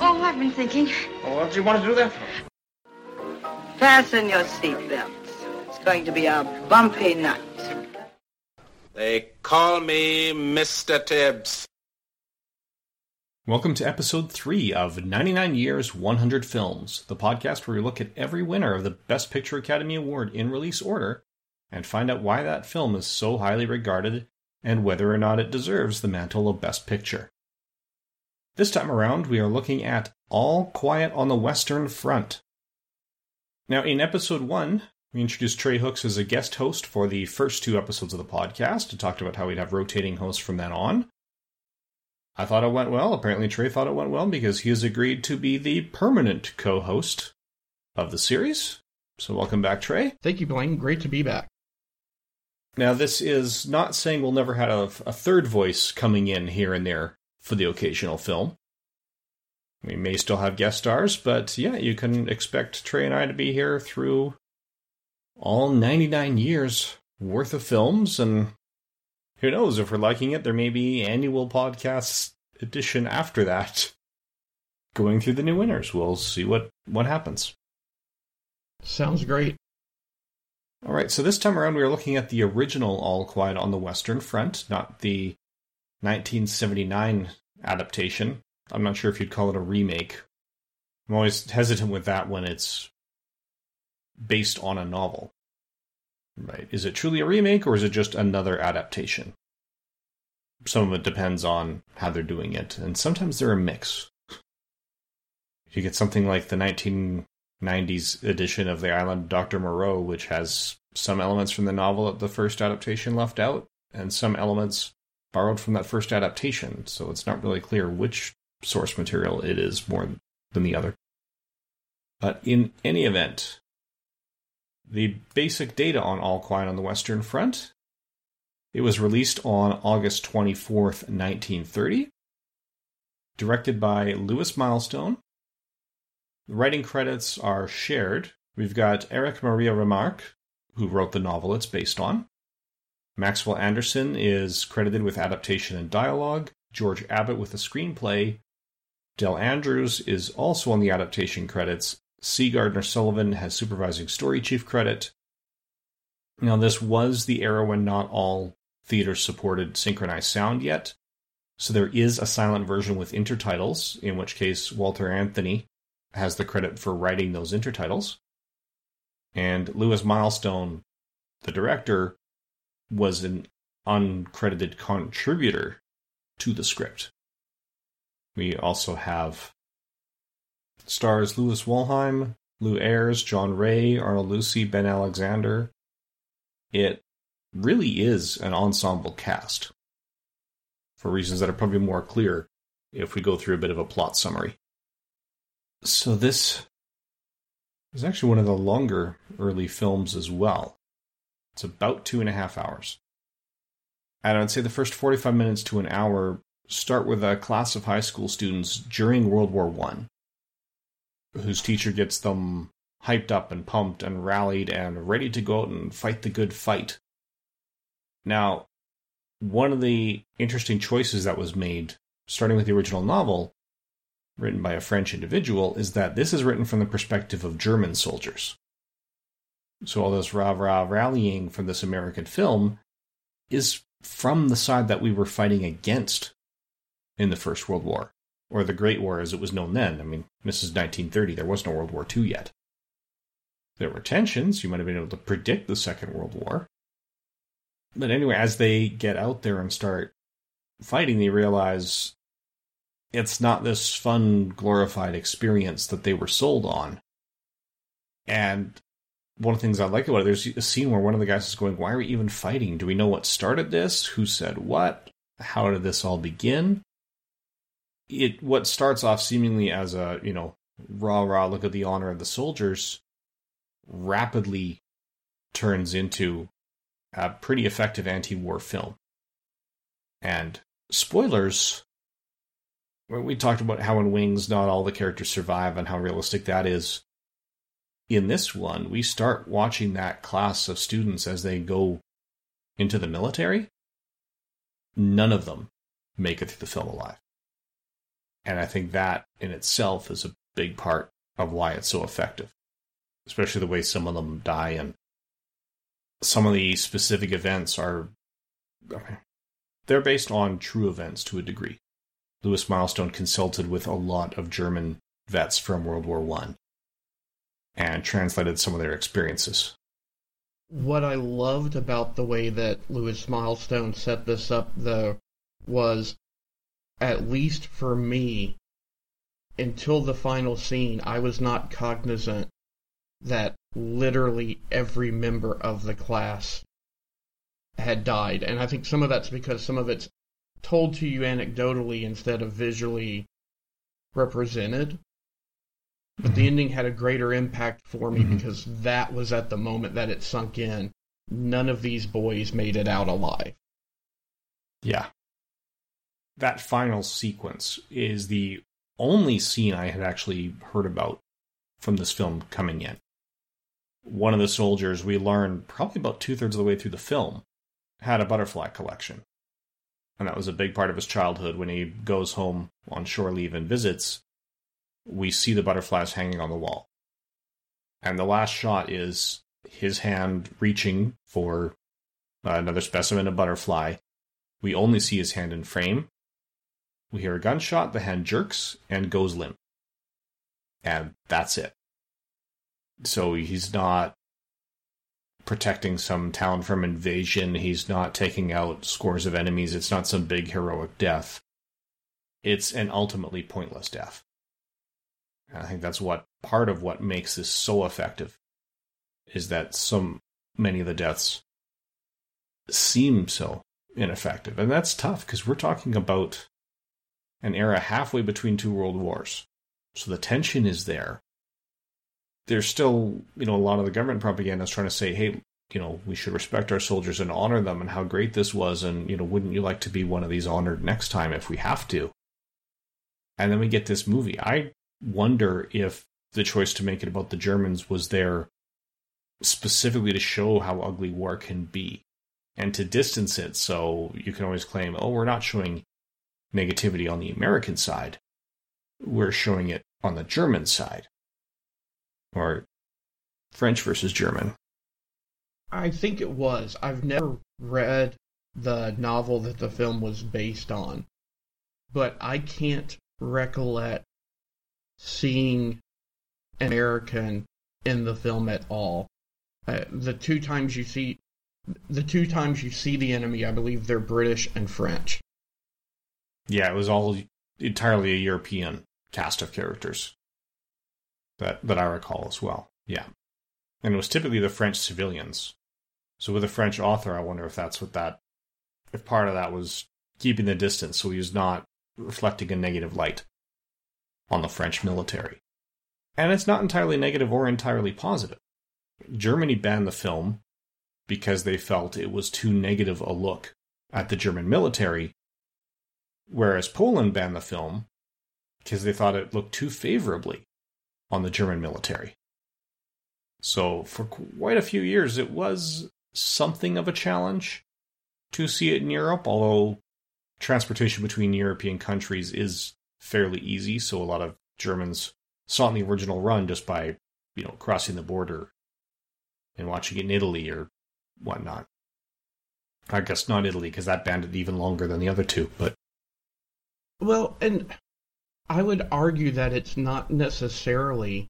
Oh, I've been thinking. Well, what do you want to do that for? Fasten your seatbelts. It's going to be a bumpy night. They call me Mr. Tibbs. Welcome to episode 3 of 99 Years, 100 Films, the podcast where we look at every winner of the Best Picture Academy Award in release order and find out why that film is so highly regarded and whether or not it deserves the mantle of Best Picture. This time around, we are looking at All Quiet on the Western Front. Now, in episode 1, we introduced Trey Hooks as a guest host for the first two episodes of the podcast and talked about how we'd have rotating hosts from then on. I thought it went well. Apparently, Trey thought it went well because he has agreed to be the permanent co host of the series. So, welcome back, Trey. Thank you, Blaine. Great to be back. Now, this is not saying we'll never have a third voice coming in here and there for the occasional film. We may still have guest stars, but yeah, you can expect Trey and I to be here through all 99 years worth of films, and who knows, if we're liking it, there may be annual podcast edition after that. Going through the new winners. We'll see what, what happens. Sounds great. All right, so this time around we are looking at the original All Quiet on the Western Front, not the 1979 adaptation. I'm not sure if you'd call it a remake. I'm always hesitant with that when it's based on a novel. Right. Is it truly a remake or is it just another adaptation? Some of it depends on how they're doing it, and sometimes they're a mix. You get something like the 1990s edition of The Island of Dr. Moreau, which has some elements from the novel that the first adaptation left out, and some elements borrowed from that first adaptation, so it's not really clear which source material it is more than the other. But in any event, the basic data on All Quiet on the Western Front. It was released on August 24th, 1930. Directed by Lewis Milestone. The writing credits are shared. We've got Eric Maria Remarque, who wrote the novel it's based on. Maxwell Anderson is credited with adaptation and dialogue, George Abbott with the screenplay. Del Andrews is also on the adaptation credits. C. Gardner Sullivan has supervising story chief credit. Now, this was the era when not all theaters supported synchronized sound yet, so there is a silent version with intertitles, in which case Walter Anthony has the credit for writing those intertitles. And Lewis Milestone, the director, was an uncredited contributor to the script. We also have stars Louis Wolheim, Lew Ayres, John Wray, Arnold Lucy, Ben Alexander. It really is an ensemble cast for reasons that are probably more clear if we go through a bit of a plot summary. So, this is actually one of the longer early films as well. It's about two and a half hours. And I'd say the first 45 minutes to an hour start with a class of high school students during World War One, whose teacher gets them hyped up and pumped and rallied and ready to go out and fight the good fight. Now, one of the interesting choices that was made, starting with the original novel, written by a French individual, is that this is written from the perspective of German soldiers. So all this rah rah rallying from this American film is from the side that we were fighting against in the First World War, or the Great War as it was known then. I mean, this is 1930, there was no World War II yet. There were tensions, you might have been able to predict the Second World War. But anyway, as they get out there and start fighting, they realize it's not this fun, glorified experience that they were sold on. And one of the things I like about it, there's a scene where one of the guys is going, Why are we even fighting? Do we know what started this? Who said what? How did this all begin? It what starts off seemingly as a, you know, rah rah, look at the honor of the soldiers, rapidly turns into a pretty effective anti war film. And spoilers, we talked about how in Wings not all the characters survive and how realistic that is. In this one, we start watching that class of students as they go into the military. None of them make it through the film alive. And I think that in itself is a big part of why it's so effective, especially the way some of them die and some of the specific events are they're based on true events to a degree. Lewis Milestone consulted with a lot of German vets from World War One and translated some of their experiences. What I loved about the way that Lewis Milestone set this up, though, was at least for me, until the final scene, I was not cognizant that literally every member of the class had died. And I think some of that's because some of it's told to you anecdotally instead of visually represented. But the mm-hmm. ending had a greater impact for me mm-hmm. because that was at the moment that it sunk in. None of these boys made it out alive. Yeah. That final sequence is the only scene I had actually heard about from this film coming in one of the soldiers we learned probably about two thirds of the way through the film had a butterfly collection. And that was a big part of his childhood. When he goes home on shore leave and visits, we see the butterflies hanging on the wall. And the last shot is his hand reaching for uh, another specimen of butterfly. We only see his hand in frame. We hear a gunshot, the hand jerks and goes limp. And that's it so he's not protecting some town from invasion. He's not taking out scores of enemies. It's not some big heroic death. It's an ultimately pointless death. I think that's what part of what makes this so effective is that so many of the deaths seem so ineffective. And that's tough because we're talking about an era halfway between two world wars. So the tension is there there's still, you know, a lot of the government propaganda is trying to say, hey, you know, we should respect our soldiers and honor them and how great this was. And, you know, wouldn't you like to be one of these honored next time if we have to? And then we get this movie. I wonder if the choice to make it about the Germans was there specifically to show how ugly war can be and to distance it so you can always claim, oh, we're not showing negativity on the American side. We're showing it on the German side or French versus German? I think it was. I've never read the novel that the film was based on, but I can't recollect seeing an American in the film at all. Uh, the two times you see the two times you see the enemy, I believe they're British and French. Yeah, it was all entirely a European cast of characters that that I recall as well. Yeah, and it was typically the French civilians. So with a French author, I wonder if that's what that, if part of that was keeping the distance, so he was not reflecting a negative light on the French military. And it's not entirely negative or entirely positive. Germany banned the film because they felt it was too negative a look at the German military, whereas Poland banned the film because they thought it looked too favorably on the German military. So, for quite a few years, it was something of a challenge to see it in Europe, although transportation between European countries is fairly easy. So, a lot of Germans saw in the original run just by, you know, crossing the border and watching it in Italy or whatnot. I guess not Italy, because that banned it even longer than the other two, but. Well, and I would argue that it's not necessarily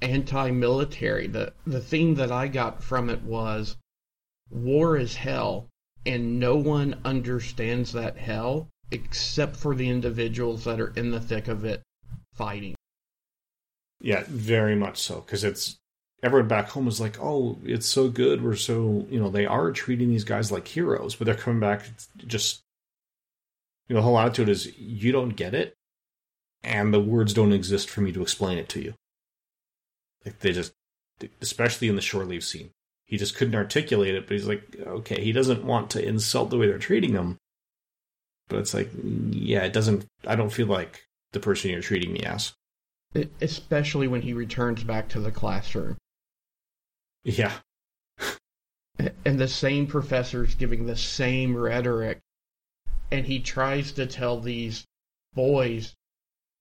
anti-military. The the theme that I got from it was war is hell and no one understands that hell except for the individuals that are in the thick of it fighting. Yeah, very much so because it's everyone back home is like, "Oh, it's so good. We're so, you know, they are treating these guys like heroes, but they're coming back just you know, the whole attitude is you don't get it and the words don't exist for me to explain it to you. Like they just, especially in the shore leave scene, he just couldn't articulate it. But he's like, okay, he doesn't want to insult the way they're treating him, but it's like, yeah, it doesn't. I don't feel like the person you're treating me as. Especially when he returns back to the classroom. Yeah. and the same professor's giving the same rhetoric, and he tries to tell these boys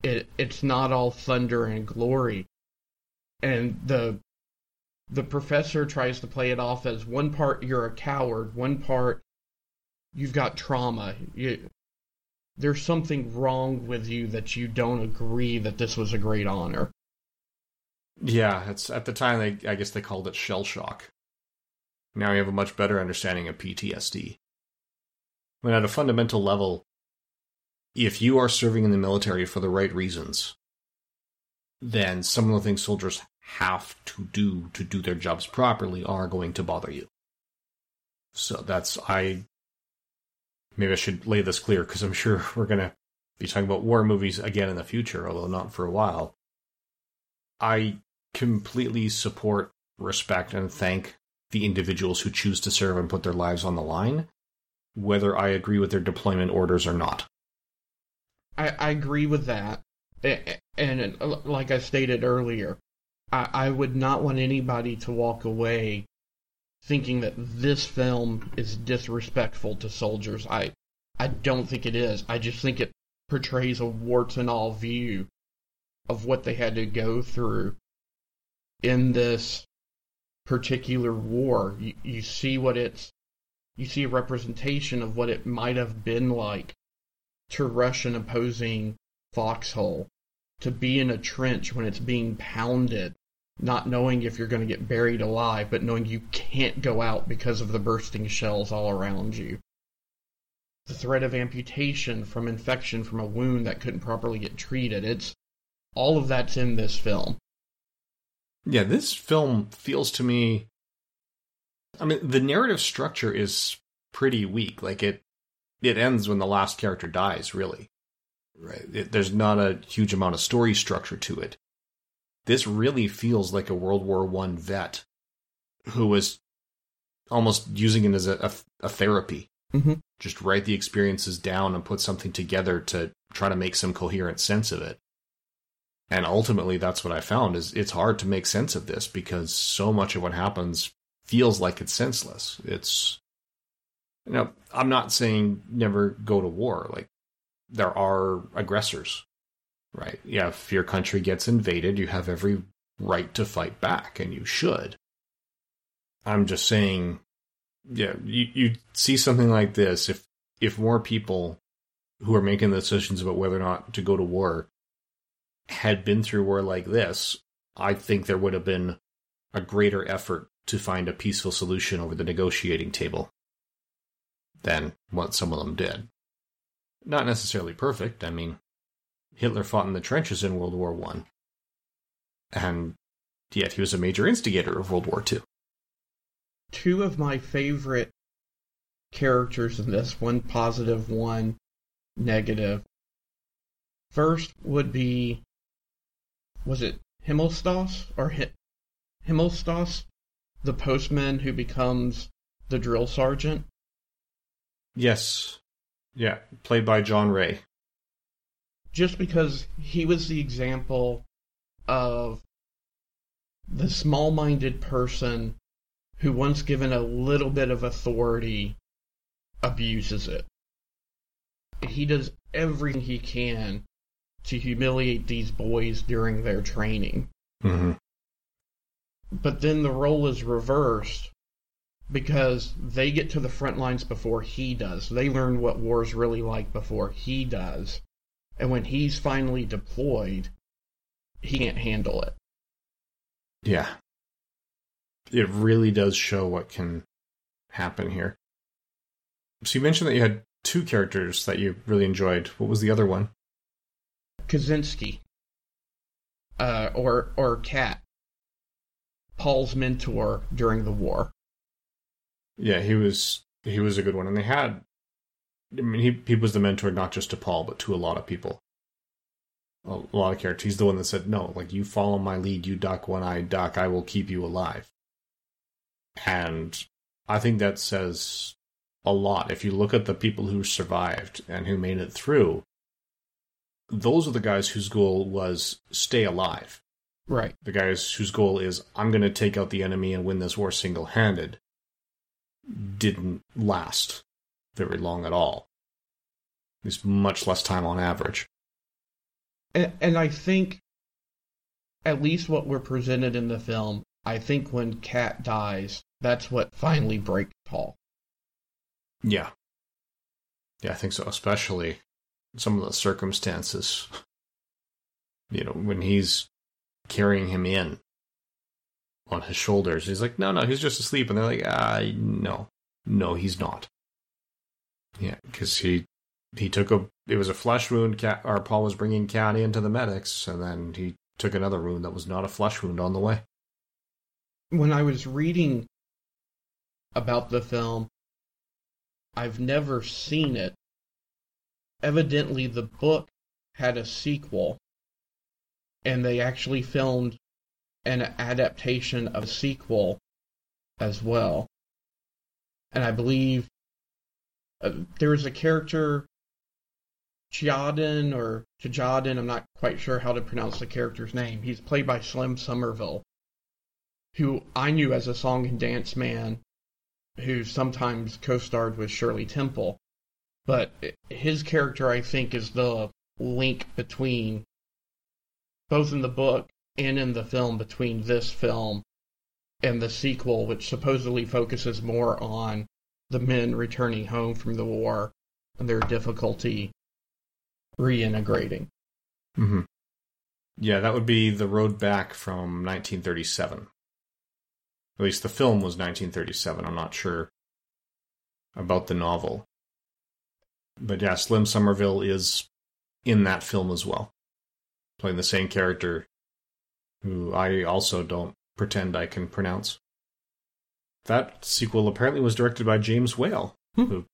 it, it's not all thunder and glory. And the the professor tries to play it off as one part you're a coward, one part you've got trauma. You, there's something wrong with you that you don't agree that this was a great honor. Yeah, it's at the time they I guess they called it shell shock. Now you have a much better understanding of PTSD. But at a fundamental level, if you are serving in the military for the right reasons, then some of the things soldiers have to do to do their jobs properly are going to bother you. So that's I maybe I should lay this clear because I'm sure we're going to be talking about war movies again in the future, although not for a while. I completely support, respect, and thank the individuals who choose to serve and put their lives on the line, whether I agree with their deployment orders or not. I, I agree with that. And uh, like I stated earlier, I, I would not want anybody to walk away thinking that this film is disrespectful to soldiers. I I don't think it is. I just think it portrays a warts and all view of what they had to go through in this particular war. You, you see what it's you see a representation of what it might have been like to rush an opposing foxhole, to be in a trench when it's being pounded, not knowing if you're going to get buried alive, but knowing you can't go out because of the bursting shells all around you. The threat of amputation from infection from a wound that couldn't properly get treated. It's all of that's in this film. Yeah, this film feels to me I mean, the narrative structure is pretty weak. Like it it ends when the last character dies, really. Right. It, there's not a huge amount of story structure to it. This really feels like a World War One vet who was almost using it as a, a, a therapy. Mm-hmm. Just write the experiences down and put something together to try to make some coherent sense of it. And ultimately, that's what I found is it's hard to make sense of this because so much of what happens feels like it's senseless. It's you know, I'm not saying never go to war. Like there are aggressors, right? Yeah, if your country gets invaded, you have every right to fight back, and you should. I'm just saying, yeah, you, you see something like this. If if more people who are making the decisions about whether or not to go to war had been through war like this, I think there would have been a greater effort to find a peaceful solution over the negotiating table than what some of them did. Not necessarily perfect. I mean, Hitler fought in the trenches in World War One, and yet he was a major instigator of World War Two. Two of my favorite characters in this one positive, one negative. First would be, was it Himmelstas or Hi- Himmelstas, the postman who becomes the drill sergeant? Yes. Yeah, played by John Wray. Just because he was the example of the small minded person who, once given a little bit of authority, abuses it. He does everything he can to humiliate these boys during their training. Mm-hmm. But then the role is reversed because they get to the front lines before he does. They learn what war's really like before he does. And when he's finally deployed, he can't handle it. Yeah. It really does show what can happen here. So you mentioned that you had two characters that you really enjoyed. What was the other one? Katczinsky. Uh, or or Kat. Paul's mentor during the war. Yeah, he was he was a good one, and they had. I mean, he he was the mentor not just to Paul, but to a lot of people. a lot of characters. He's the one that said, "No, like you follow my lead, you duck when I duck, I will keep you alive." And I think that says a lot. If you look at the people who survived and who made it through, those are the guys whose goal was stay alive. Right. The guys whose goal is I'm going to take out the enemy and win this war single handed didn't last very long at all. There's much less time on average. And, and I think, at least what we're presented in the film, I think when Kat dies, that's what finally breaks Paul. Yeah. Yeah, I think so, especially some of the circumstances. You know, when he's carrying him in on his shoulders, he's like, no, no, he's just asleep. And they're like, ah, no, no, he's not. Yeah, because he he took a it was a flesh wound. Kat, or Paul was bringing Kat into the medics, and then he took another wound that was not a flesh wound on the way. When I was reading about the film, I've never seen it. Evidently, the book had a sequel, and they actually filmed an adaptation of a sequel as well. And I believe uh, there was a character, Jadin or Jadin, I'm not quite sure how to pronounce the character's name. He's played by Slim Summerville, who I knew as a song and dance man who sometimes co-starred with Shirley Temple. But his character, I think, is the link between both in the book and in the film between this film and the sequel, which supposedly focuses more on the men returning home from the war and their difficulty reintegrating. Mm-hmm. Yeah, that would be The Road Back from 1937. At least the film was 1937. I'm not sure about the novel. But yeah, Slim Summerville is in that film as well, playing the same character who I also don't pretend I can pronounce. That sequel apparently was directed by James Whale, hmm. who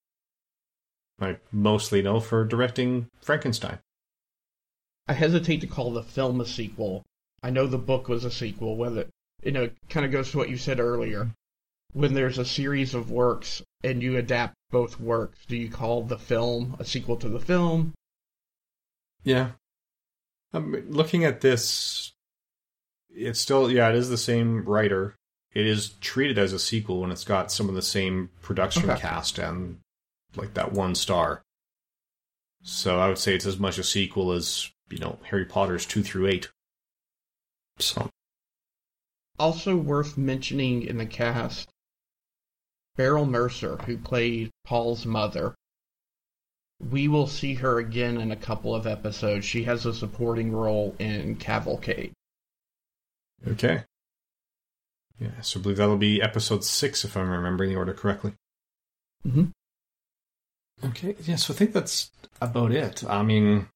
I mostly know for directing Frankenstein. I hesitate to call the film a sequel. I know the book was a sequel, whether you know, kind of goes to what you said earlier. When there's a series of works and you adapt both works, do you call the film a sequel to the film? Yeah. I'm looking at this, it's still, yeah, it is the same writer. It is treated as a sequel and it's got some of the same production okay. cast and like that one star. So I would say it's as much a sequel as, you know, Harry Potter's 2 through 8. So also worth mentioning in the cast Beryl Mercer, who played Paul's mother. We will see her again in a couple of episodes. She has a supporting role in Cavalcade. Okay. Yeah, so I believe that'll be episode six, if I'm remembering the order correctly. Mm-hmm. Okay, yeah, so I think that's about it. I mean,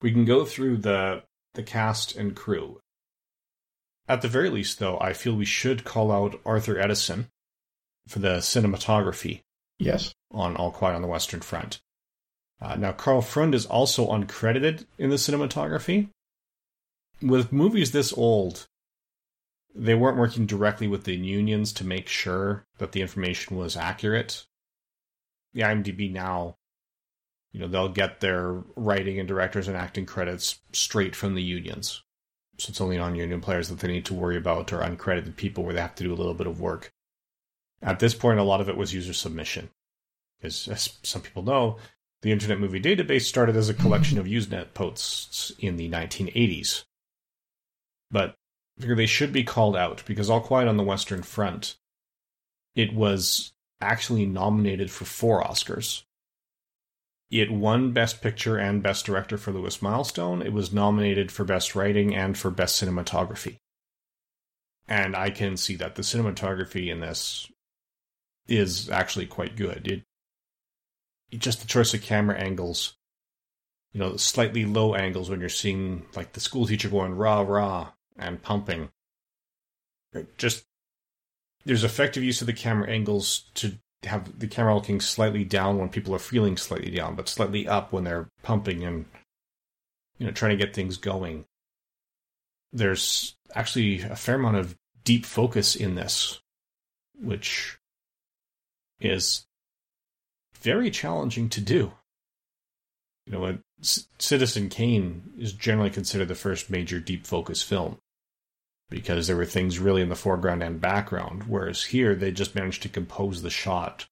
we can go through the the cast and crew. At the very least, though, I feel we should call out Arthur Edeson for the cinematography. Yes. On All Quiet on the Western Front. Uh, now, Karl Freund is also uncredited in the cinematography. With movies this old, they weren't working directly with the unions to make sure that the information was accurate. The IMDb now, you know, they'll get their writing and directors and acting credits straight from the unions so it's only non-union players that they need to worry about or uncredited people where they have to do a little bit of work. At this point, a lot of it was user submission, because as some people know, the Internet Movie Database started as a collection of Usenet posts in the 1980s. But figure they should be called out because All Quiet on the Western Front, it was actually nominated for four Oscars. It won Best Picture and Best Director for Lewis Milestone. It was nominated for Best Writing and for Best Cinematography. And I can see that the cinematography in this is actually quite good. It, it just the choice of camera angles, you know, slightly low angles when you're seeing like the school teacher going rah rah and pumping. Just there's effective use of the camera angles to have the camera looking slightly down when people are feeling slightly down, but slightly up when they're pumping and you know, trying to get things going. There's actually a fair amount of deep focus in this, which is very challenging to do. You know, Citizen Kane is generally considered the first major deep focus film because there were things really in the foreground and background, whereas here they just managed to compose the shot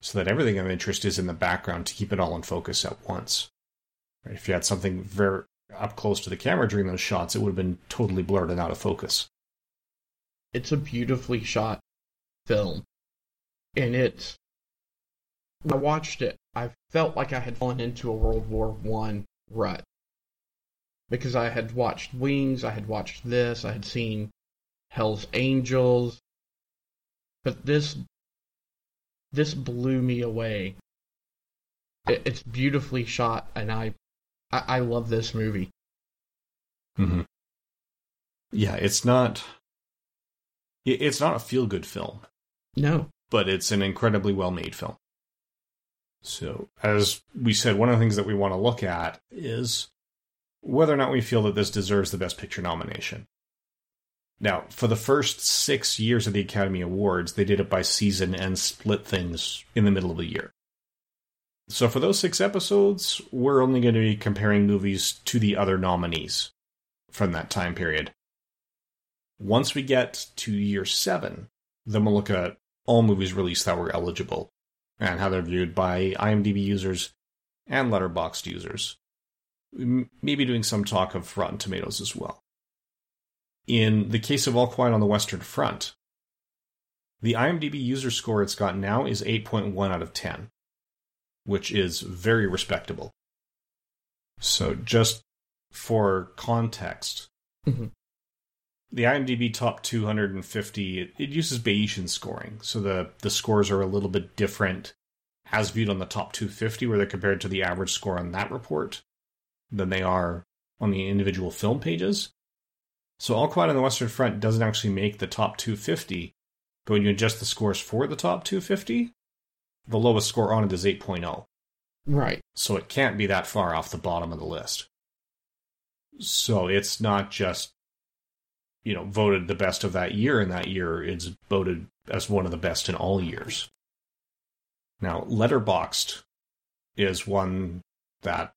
so that everything of interest is in the background to keep it all in focus at once. If you had something very up close to the camera during those shots, it would have been totally blurred and out of focus. It's a beautifully shot film, and it's. When I watched it, I felt like I had fallen into a World War One rut because I had watched Wings, I had watched this, I had seen Hell's Angels, but this this blew me away. It, it's beautifully shot, and I, I, I love this movie. Mm-hmm. Yeah, it's not. It's not a feel good film. No, but it's an incredibly well made film. So, as we said, one of the things that we want to look at is whether or not we feel that this deserves the Best Picture nomination. Now, for the first six years of the Academy Awards, they did it by season and split things in the middle of the year. So, for those six episodes, we're only going to be comparing movies to the other nominees from that time period. Once we get to year seven, then we'll look at all movies released that were eligible and how they're viewed by IMDb users and Letterboxd users. Maybe doing some talk of Rotten Tomatoes as well. In the case of All Quiet on the Western Front, the IMDb user score it's got now is 8.1 out of 10, which is very respectable. So, just for context, mm-hmm. the IMDb top 250 it, it uses Bayesian scoring, so the the scores are a little bit different as viewed on the top 250, where they're compared to the average score on that report, than they are on the individual film pages. So All Quiet on the Western Front doesn't actually make the top 250, but when you adjust the scores for the top 250, the lowest score on it is 8.0. Right. So it can't be that far off the bottom of the list. So it's not just, you know, voted the best of that year in that year, it's voted as one of the best in all years. Now, Letterboxd is one that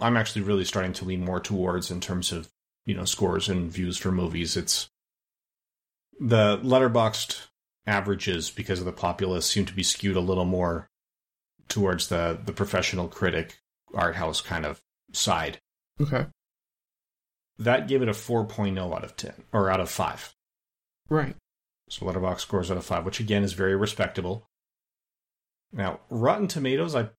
I'm actually really starting to lean more towards in terms of you know scores and views for movies. It's the Letterboxd averages because of the populace seem to be skewed a little more towards the the professional critic art house kind of side. Okay. That gave it a 4.0 out of 10 or out of 5. Right. So Letterboxd scores out of 5, which again is very respectable. Now, Rotten Tomatoes, I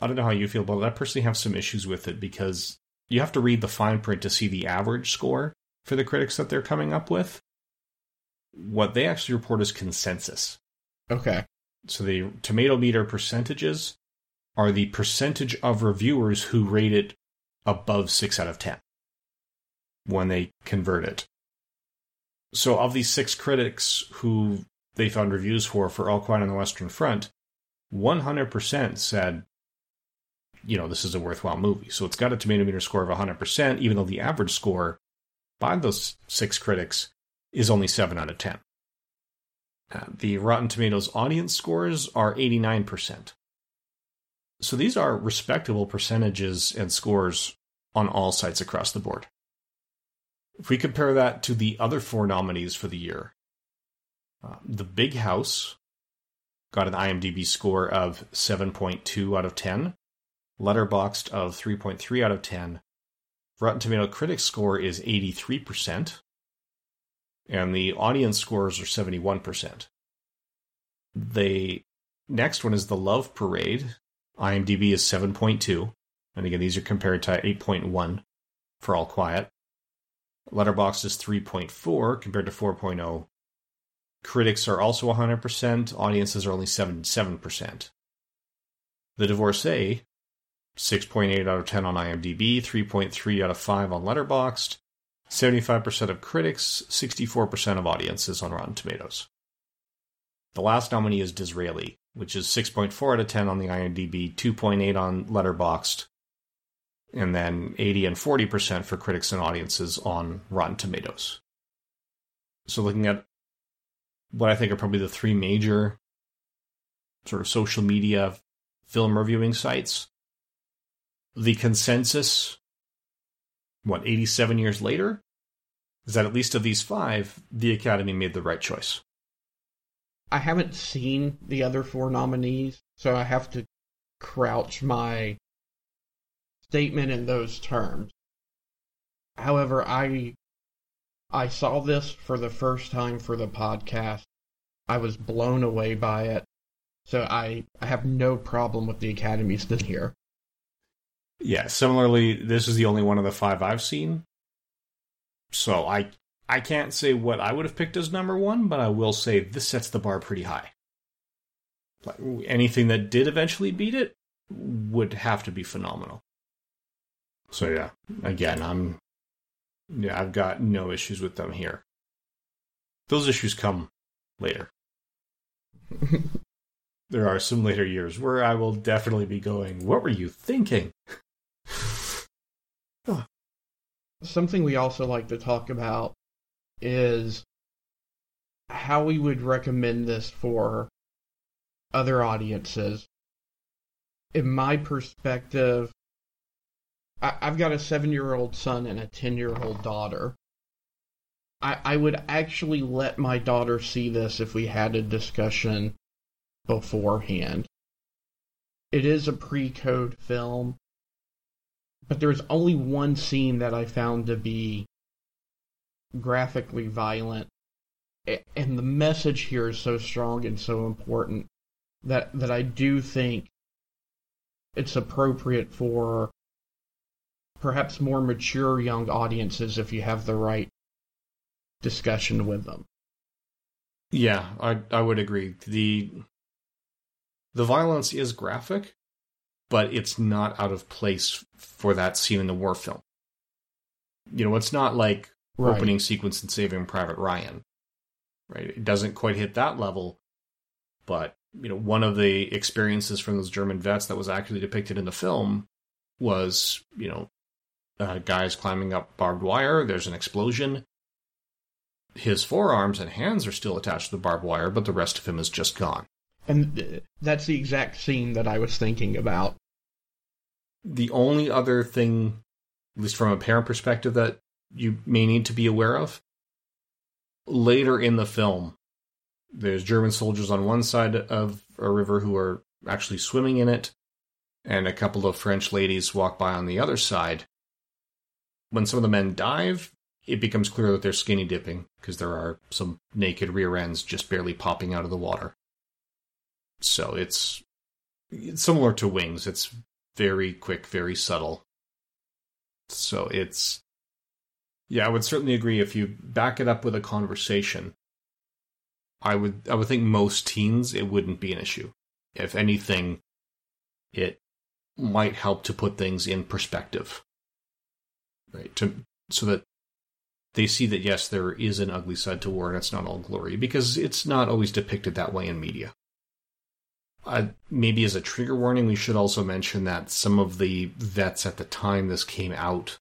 I don't know how you feel about it. I personally have some issues with it because you have to read the fine print to see the average score for the critics that they're coming up with. What they actually report is consensus. Okay. So the tomato meter percentages are the percentage of reviewers who rate it above 6 out of 10 when they convert it. So of these six critics who they found reviews for for All Quiet on the Western Front, 100% said you know, this is a worthwhile movie. So it's got a tomato meter score of 100%, even though the average score by those six critics is only 7 out of 10. Uh, the Rotten Tomatoes audience scores are 89%. So these are respectable percentages and scores on all sites across the board. If we compare that to the other four nominees for the year, uh, The Big House got an IMDb score of 7.2 out of 10, Letterboxd of 3.3 out of 10. Rotten Tomato Critics score is 83%, and the audience scores are 71%. The next one is The Love Parade. IMDb is 7.2, and again, these are compared to 8.1 for All Quiet. Letterboxd is 3.4 compared to 4.0. Critics are also 100%, audiences are only 77%. The Divorcee 6.8 out of 10 on IMDb, 3.3 out of 5 on Letterboxd, 75% of critics, 64% of audiences on Rotten Tomatoes. The last nominee is Disraeli, which is 6.4 out of 10 on the IMDb, 2.8 on Letterboxd, and then 80 and 40% for critics and audiences on Rotten Tomatoes. So looking at what I think are probably the three major sort of social media film reviewing sites, the consensus, what, 87 years later, is that at least of these five, the Academy made the right choice. I haven't seen the other four nominees, so I have to crouch my statement in those terms. However, I I saw this for the first time for the podcast. I was blown away by it. So I, I have no problem with the Academy's here. Yeah, similarly, this is the only one of the five I've seen. So I I can't say what I would have picked as number one, but I will say this sets the bar pretty high. Like, anything that did eventually beat it would have to be phenomenal. So yeah, again, I'm yeah, I've got no issues with them here. Those issues come later. there are some later years where I will definitely be going, What were you thinking? Something we also like to talk about is how we would recommend this for other audiences. In my perspective, I, have got a seven year old son and a 10 year old daughter. I, I would actually let my daughter see this if we had a discussion beforehand. It is a pre code film, but there's only one scene that I found to be graphically violent. And the message here is so strong and so important that, that I do think it's appropriate for perhaps more mature young audiences if you have the right discussion with them. Yeah, I I would agree. The the violence is graphic, but it's not out of place for that scene in the war film. You know, it's not like right. opening sequence in Saving Private Ryan. Right? It doesn't quite hit that level, but you know, one of the experiences from those German vets that was actually depicted in the film was, you know, uh, guys climbing up barbed wire. There's an explosion. His forearms and hands are still attached to the barbed wire, but the rest of him is just gone. And that's the exact scene that I was thinking about. The only other thing, at least from a parent perspective, that you may need to be aware of later in the film, there's German soldiers on one side of a river who are actually swimming in it, and a couple of French ladies walk by on the other side when some of the men dive, it becomes clear that they're skinny dipping because there are some naked rear ends just barely popping out of the water. So it's, it's similar to wings. It's very quick, very subtle. So it's yeah, I would certainly agree if you back it up with a conversation. I would I would think most teens it wouldn't be an issue. If anything, it might help to put things in perspective right? To so that they see that yes, there is an ugly side to war, and it's not all glory because it's not always depicted that way in media. Uh, maybe as a trigger warning, we should also mention that some of the vets at the time this came out,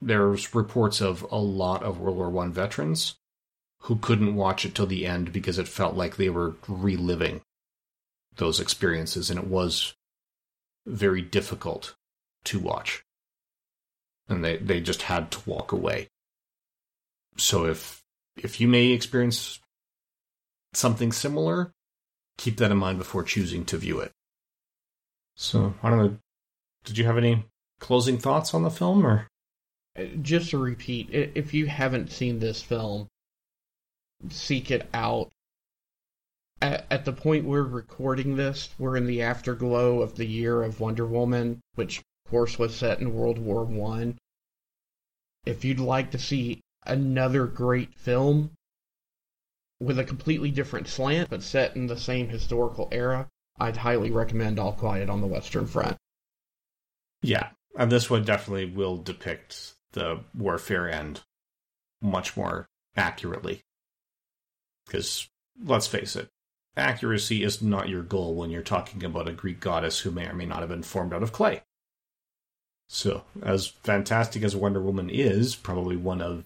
there's reports of a lot of World War One veterans who couldn't watch it till the end because it felt like they were reliving those experiences, and it was very difficult to watch and they, they just had to walk away. So if if you may experience something similar, keep that in mind before choosing to view it. So I don't know. Did you have any closing thoughts on the film, or uh, just to repeat, if you haven't seen this film, seek it out. At, at the point we're recording this, we're in the afterglow of the year of Wonder Woman, which of course was set in World War One if you'd like to see another great film with a completely different slant but set in the same historical era, I'd highly recommend All Quiet on the Western Front. Yeah, and this one definitely will depict the warfare end much more accurately. Because, let's face it, accuracy is not your goal when you're talking about a Greek goddess who may or may not have been formed out of clay. So, as fantastic as Wonder Woman is, probably one of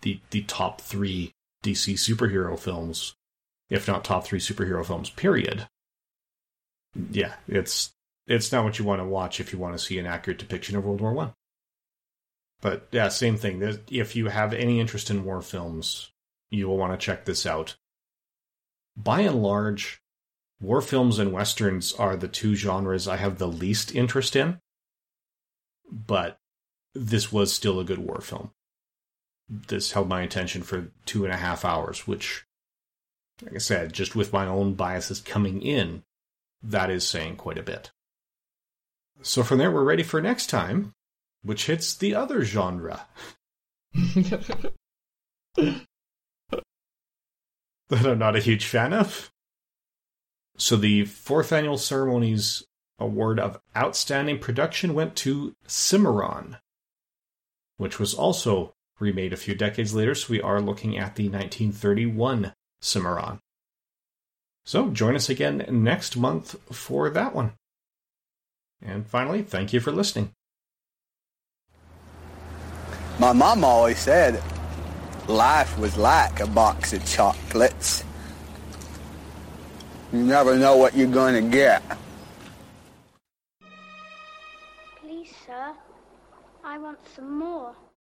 the the top three DC superhero films, if not top three superhero films, period. Yeah, it's it's not what you want to watch if you want to see an accurate depiction of World War One. But yeah, same thing. If you have any interest in war films, you will want to check this out. By and large, war films and westerns are the two genres I have the least interest in but this was still a good war film. This held my attention for two and a half hours, which, like I said, just with my own biases coming in, that is saying quite a bit. So from there, we're ready for next time, which hits the other genre. that I'm not a huge fan of. So the fourth annual ceremonies award of Outstanding Production went to Cimarron, which was also remade a few decades later, so we are looking at the 1931 Cimarron. So join us again next month for that one. And finally, thank you for listening. My mom always said life was like a box of chocolates. You never know what you're going to get. Please, sir, I want some more.